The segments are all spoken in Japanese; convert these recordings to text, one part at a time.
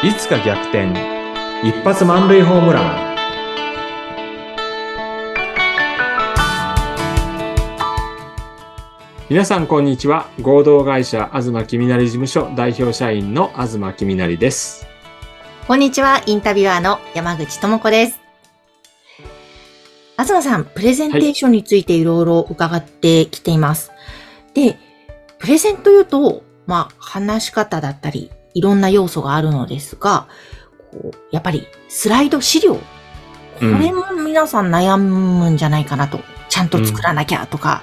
いつか逆転。一発満塁ホームラン。皆さんこんにちは。合同会社東きみなり事務所代表社員の東きみなりです。こんにちは、インタビュアーの山口智子です。東さん、プレゼンテーションについていろいろ伺ってきています。で、プレゼンというと、まあ、話し方だったり、いろんな要素があるのですが、こうやっぱりスライド資料、これも皆さん悩むんじゃないかなと。ちゃんと作らなきゃとか、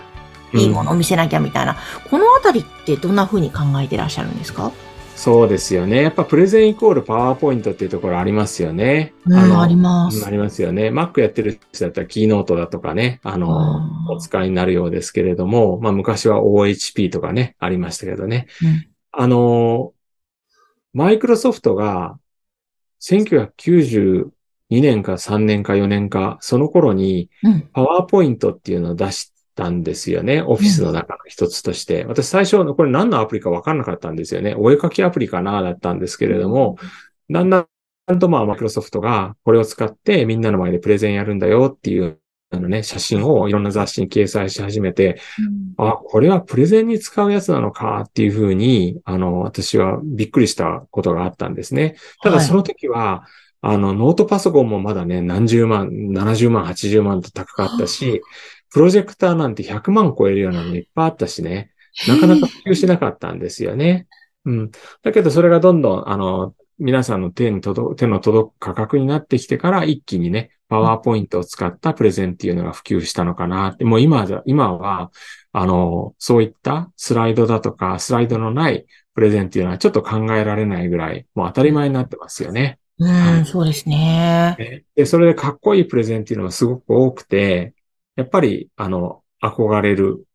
いいものを見せなきゃみたいな。このあたりってどんな風に考えてらっしゃるんですか？そうですよね。やっぱプレゼンイコールパワーポイントっていうところありますよね。うん、のあります。ありますよね。Mac やってる人だったらキーノートだとかね、あの、お使いになるようですけれども、まあ昔は OHP とかね、ありましたけどね。うんあの、マイクロソフトが1992年か3年か4年か、その頃にうん。パワーポイントっていうのを出したんですよね。オフィスの中の一つとして。私最初、これ何のアプリか分かんなかったんですよね。お絵かきアプリかなだったんですけれども、だんだんとまあ、マイクロソフトがこれを使ってみんなの前でプレゼンやるんだよっていう、あのね、写真をいろんな雑誌に掲載し始めて、あ、これはプレゼンに使うやつなのかっていうふうに、あの、私はびっくりしたことがあったんですね。ただはいその時は、あの、ノートパソコンもまだね、何十万、70万、80万と高かったし、プロジェクターなんて100万超えるようなのいっぱいあったしね、なかなか普及しなかったんですよね。うん。だけどそれがどんどん、あの、皆さんの手に届く、手の届く価格になってきてから一気にね、パワーポイントを使ったプレゼンっていうのが普及したのかなって、もう今じゃ、今は、あの、そういったスライドだとか、スライドのないプレゼンっていうのはちょっと考えられないぐらい、もう当たり前になってますよね。うん、そうですね。で、それでかっこいいプレゼンっていうのがすごく多くて、やっぱり、あの、憧れる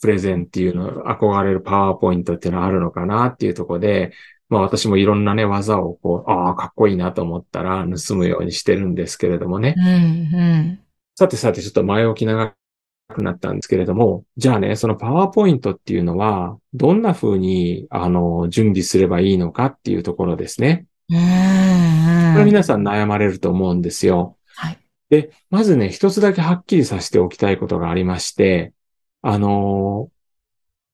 プレゼンっていうの、憧れるパワーポイントっていうのはあるのかなっていうところで、まあ私もいろんなね、技をこう、ああ、かっこいいなと思ったら盗むようにしてるんですけれどもね。うん、うん。さてさて、ちょっと前置き長くなったんですけれども、じゃあね、そのパワーポイントっていうのは、どんな風に、あの、準備すればいいのかっていうところですね。うん、うん。これ皆さん悩まれると思うんですよ。はい。で、まずね、一つだけはっきりさせておきたいことがありまして、あのー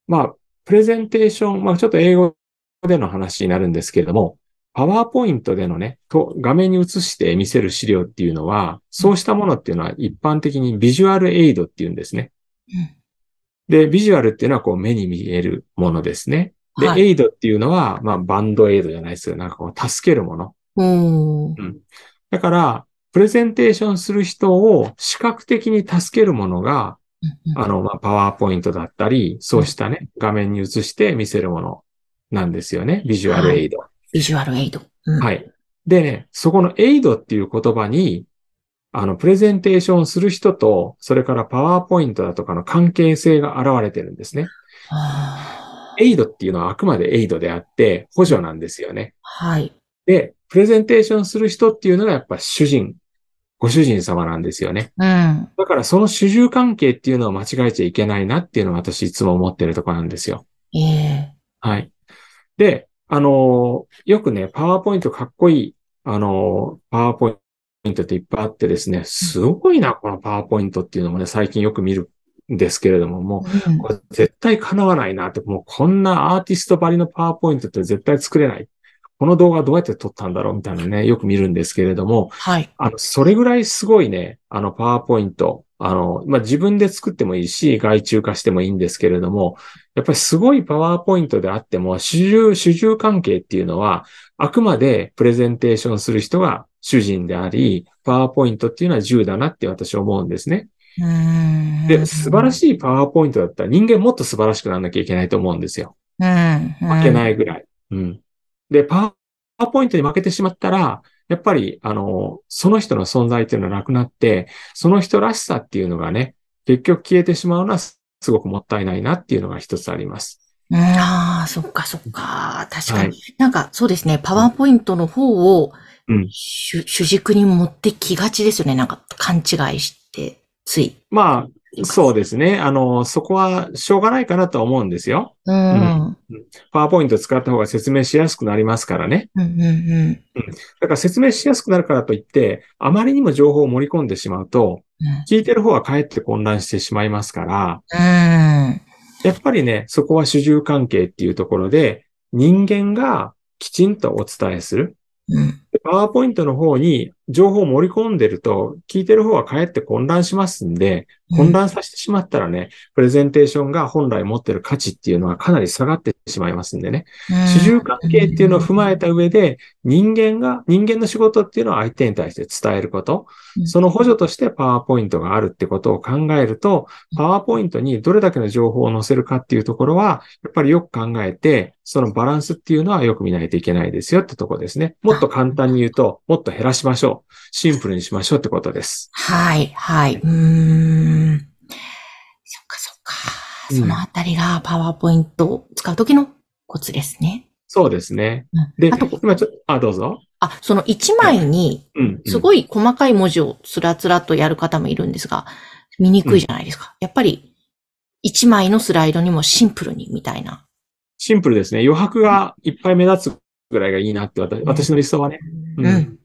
まあ、プレゼンテーション、まあちょっと英語での話になるんですけれども、パワーポイントでのね、と画面に映して見せる資料っていうのは、そうしたものっていうのは一般的にビジュアルエイドっていうんですね。うんで、ビジュアルっていうのはこう目に見えるものですね。で、はいエイドっていうのは、まあバンドエイドじゃないですよ。なんかこう助けるもの。おーだから、プレゼンテーションする人を視覚的に助けるものが、うんあの、まあ、パワーポイントだったり、そうしたね、画面に映して見せるものなんですよね。ビジュアルエイド。ビジュアルエイド。うんはい。でね、そこのエイドっていう言葉に、あの、プレゼンテーションする人と、それからパワーポイントだとかの関係性が現れてるんですね。エイドっていうのはあくまでエイドであって、補助なんですよね。はい。で、プレゼンテーションする人っていうのがやっぱ主人、ご主人様なんですよね。うん。だからその主従関係っていうのを間違えちゃいけないなっていうのは私いつも思ってるところなんですよ。ええはい。で、あのーよくね、パワーポイントかっこいい、あのーパワーポイントっていっぱいあってですね、すごいな、このパワーポイントっていうのもね、最近よく見るんですけれども、もう、うんこれ絶対叶わないなって、もうこんなアーティストばりのパワーポイントって絶対作れない。この動画どうやって撮ったんだろうみたいなね、よく見るんですけれども、はい。あの、それぐらいすごいね、あの、パワーポイント、あの、まあ、自分で作ってもいいし、外注化してもいいんですけれども、やっぱりすごいパワーポイントであっても、主従、主従関係っていうのは、あくまでプレゼンテーションする人が主人であり、パワーポイントっていうのは10だなって私は思うんですね。うん。で、素晴らい。しいパワーポイントだったら人間もっと素晴らしくならなきゃいけないと思うんですよ。うん。負けないいぐらい。うん。で、パワーポイントに負けてしまったら、やっぱり、あの、その人の存在っていうのはなくなって、その人らしさっていうのがね、結局消えてしまうのはすすごくもったいないなっていうのが一つあります。うん、ああ、そっかそっか。確かに。はいなんか、そうですね。パワーポイントの方をうん主、主軸に持ってきがちですよね。なんか、勘違いして、つい。まあ、そうですね。あの、そこはしょうがないかなとは思うんですよ。うん。パワーポイント使った方が説明しやすくなりますからね。うんうんうん。だから説明しやすくなるからといって、あまりにも情報を盛り込んでしまうと、聞いてる方はかえって混乱してしまいますから、うん。やっぱりね、そこは主従関係っていうところで、人間がきちんとお伝えする。うん。パワーポイントの方に情報を盛り込んでると、聞いてる方はかえって混乱しますんで、混乱させてしまったらね、プレゼンテーションが本来持ってる価値っていうのはかなり下がってしまいますんでね。主従関係っていうのを踏まえた上で、人間が、人間の仕事っていうのは相手に対して伝えることう、んその補助としてパワーポイントがあるってことを考えると、パワーポイントにどれだけの情報を載せるかっていうところは、やっぱりよく考えて、そのバランスっていうのはよく見ないといけないですよってとこですね。もっと簡単に言うと、もっと減らしましょう。シンプルにしましょうってことです。はい、はい。うーん。そっかそっか。うんそのあたりがパワーポイントを使うときのコツですね。そうですね。うんであと、、今ちょっと、あ、どうぞ。あ、その1枚にうん。すごい細かい文字をつらつらとやる方もいるんですが、見にくいじゃないですか。やっぱり1枚のスライドにもシンプルにみたいな。シンプルですね。余白がいっぱい目立つぐらいがいいなって私私の理想はね。うん。うん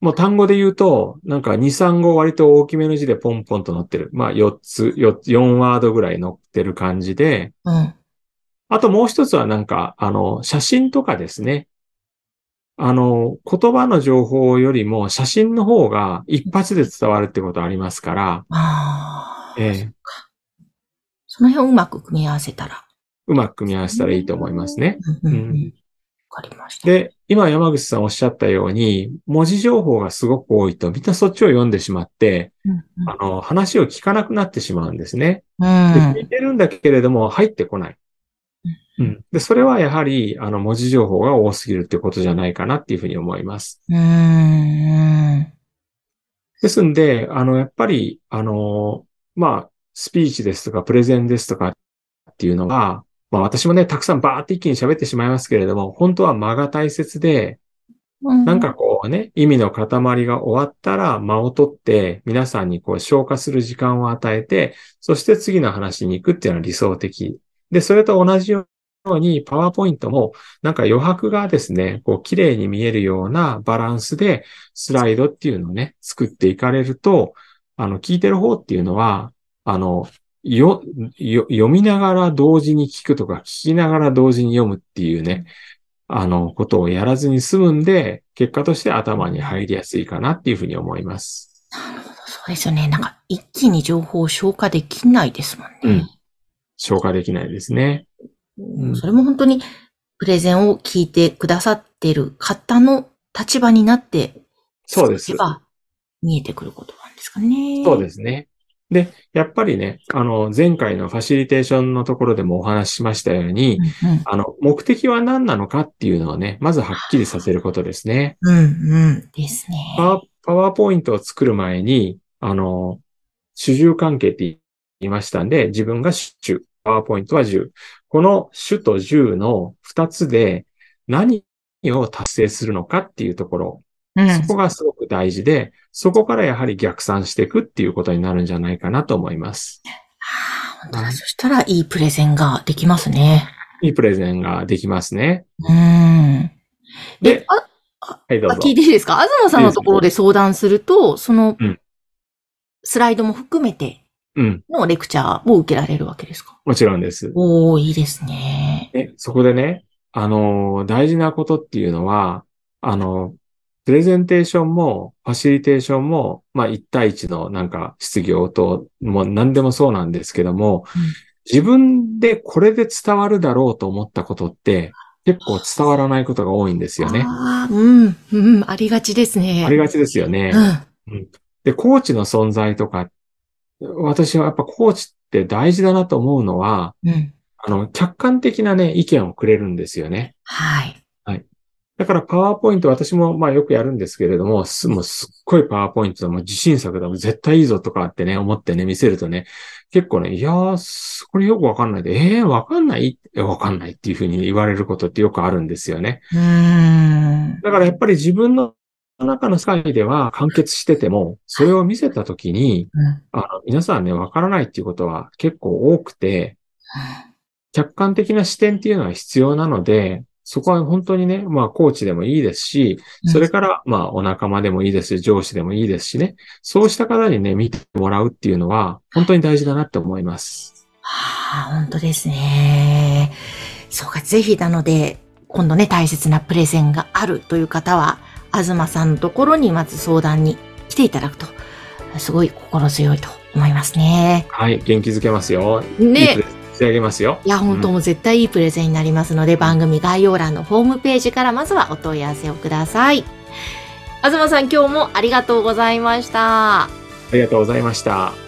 もう単語で言うと、なんか2、3語割と大きめの字でポンポンと載ってる。まあ4つ、4, 4ワードぐらい載ってる感じで、うん。あともう一つはなんか、あの、写真とかですね。あの、言葉の情報よりも写真の方が一発で伝わるってことありますから、ああ。ええその辺をうまく組み合わせたら。うまく組み合わせたらいいと思いますね。うん。わかりました。で、今山口さんおっしゃったように、文字情報がすごく多いと、みんなそっちを読んでしまって、うんあの、話を聞かなくなってしまうんですね。うん。で聞いてるんだけれども、入ってこない。うん。で、それはやはり、あの、文字情報が多すぎるってことじゃないかなっていうふうに思います。うん。うん。ですんで、あの、やっぱり、あの、まあ、スピーチですとか、プレゼンですとかっていうのが、まあ私もね、たくさんバーって一気に喋ってしまいますけれども、本当は間が大切で、なんかこうね、意味の塊が終わったら間を取って、皆さんにこう消化する時間を与えて、そして次の話に行くっていうのは理想的。で、それと同じように、パワーポイントも、なんか余白がですね、こう綺麗に見えるようなバランスで、スライドっていうのをね、作っていかれると、あの、聞いてる方っていうのは、あの、よ、よ、読みながら同時に聞くとか、聞きながら同時に読むっていうね、あの、ことをやらずに済むんで、結果として頭に入りやすいかなっていうふうに思います。なるほど、そうですよね。なんか一気に情報を消化できないですもんね。うん消化できないですね。うんそれも本当にプレゼンを聞いてくださっている方の立場になって、そうです見えてくることなんですかね。そうですね。で、やっぱりね、あの、前回のファシリテーションのところでもお話ししましたように、うんうん。あの、目的は何なのかっていうのをね、まずはっきりさせることですね。うん、うん。ですね。パワーパワーポイントを作る前に、あの、主従関係って言いましたんで、自分が主、パワーポイントは10。この主と10の2つで何を達成するのかっていうところ、うん。そこがすごく大事で、そこからやはり逆算していくっていうことになるんじゃないかなと思います。はあ本当だ。そしたらいいプレゼンができますね。いいプレゼンができますね。うん。でで、あ、はい、どうあぞ。聞いていいですか？東さんのところで相談すると、そのうん、スライドも含めてうん、のレクチャーを受けられるわけですか？もちろんです。おー、いいですね。で、そこでね、あの、大事なことっていうのは、あの、プレゼンテーションも、ファシリテーションも、まあ、一対一のなんか質疑応答も何でもそうなんですけども、うん自分でこれで伝わるだろうと思ったことって、結構伝わらないことが多いんですよね。ああ、うん、うん、ありがちですね。ありがちですよね。うん。で、コーチの存在とか、私はやっぱコーチって大事だなと思うのは、うん。あの、客観的なね、意見をくれるんですよね。はい。だからパワーポイント私もまあよくやるんですけれども、すもうすっごいパワーポイントでもう自信作だもん絶対いいぞとかってね、思ってね、見せるとね、結構ね、いやー、すこれよくわかんないで、えー、わかんない？えわかんないっていうふうに言われることってよくあるんですよね。うーん。だからやっぱり自分のの中の世界では完結してても、それを見せたときに、うん。あの皆さんね、わからないっていうことは結構多くて、客観的な視点っていうのは必要なので、そこは本当にね、まあ、コーチでもいいですし、それから、まあ、お仲間でもいいですし、上司でもいいですしね、そうした方にね、見てもらうっていうのは、本当に大事だなって思います。はあ、本当ですね。そうか、ぜひなので、今度ね、大切なプレゼンがあるという方は、東さんのところにまず相談に来ていただくと、すごい心強いと思いますね。はい、元気づけますよ。いいしてあげますよ。いや、本当うんもう絶対いいプレゼンになりますので、番組概要欄のホームページからまずはお問い合わせをください。東さん、今日もありがとうございました。ありがとうございました。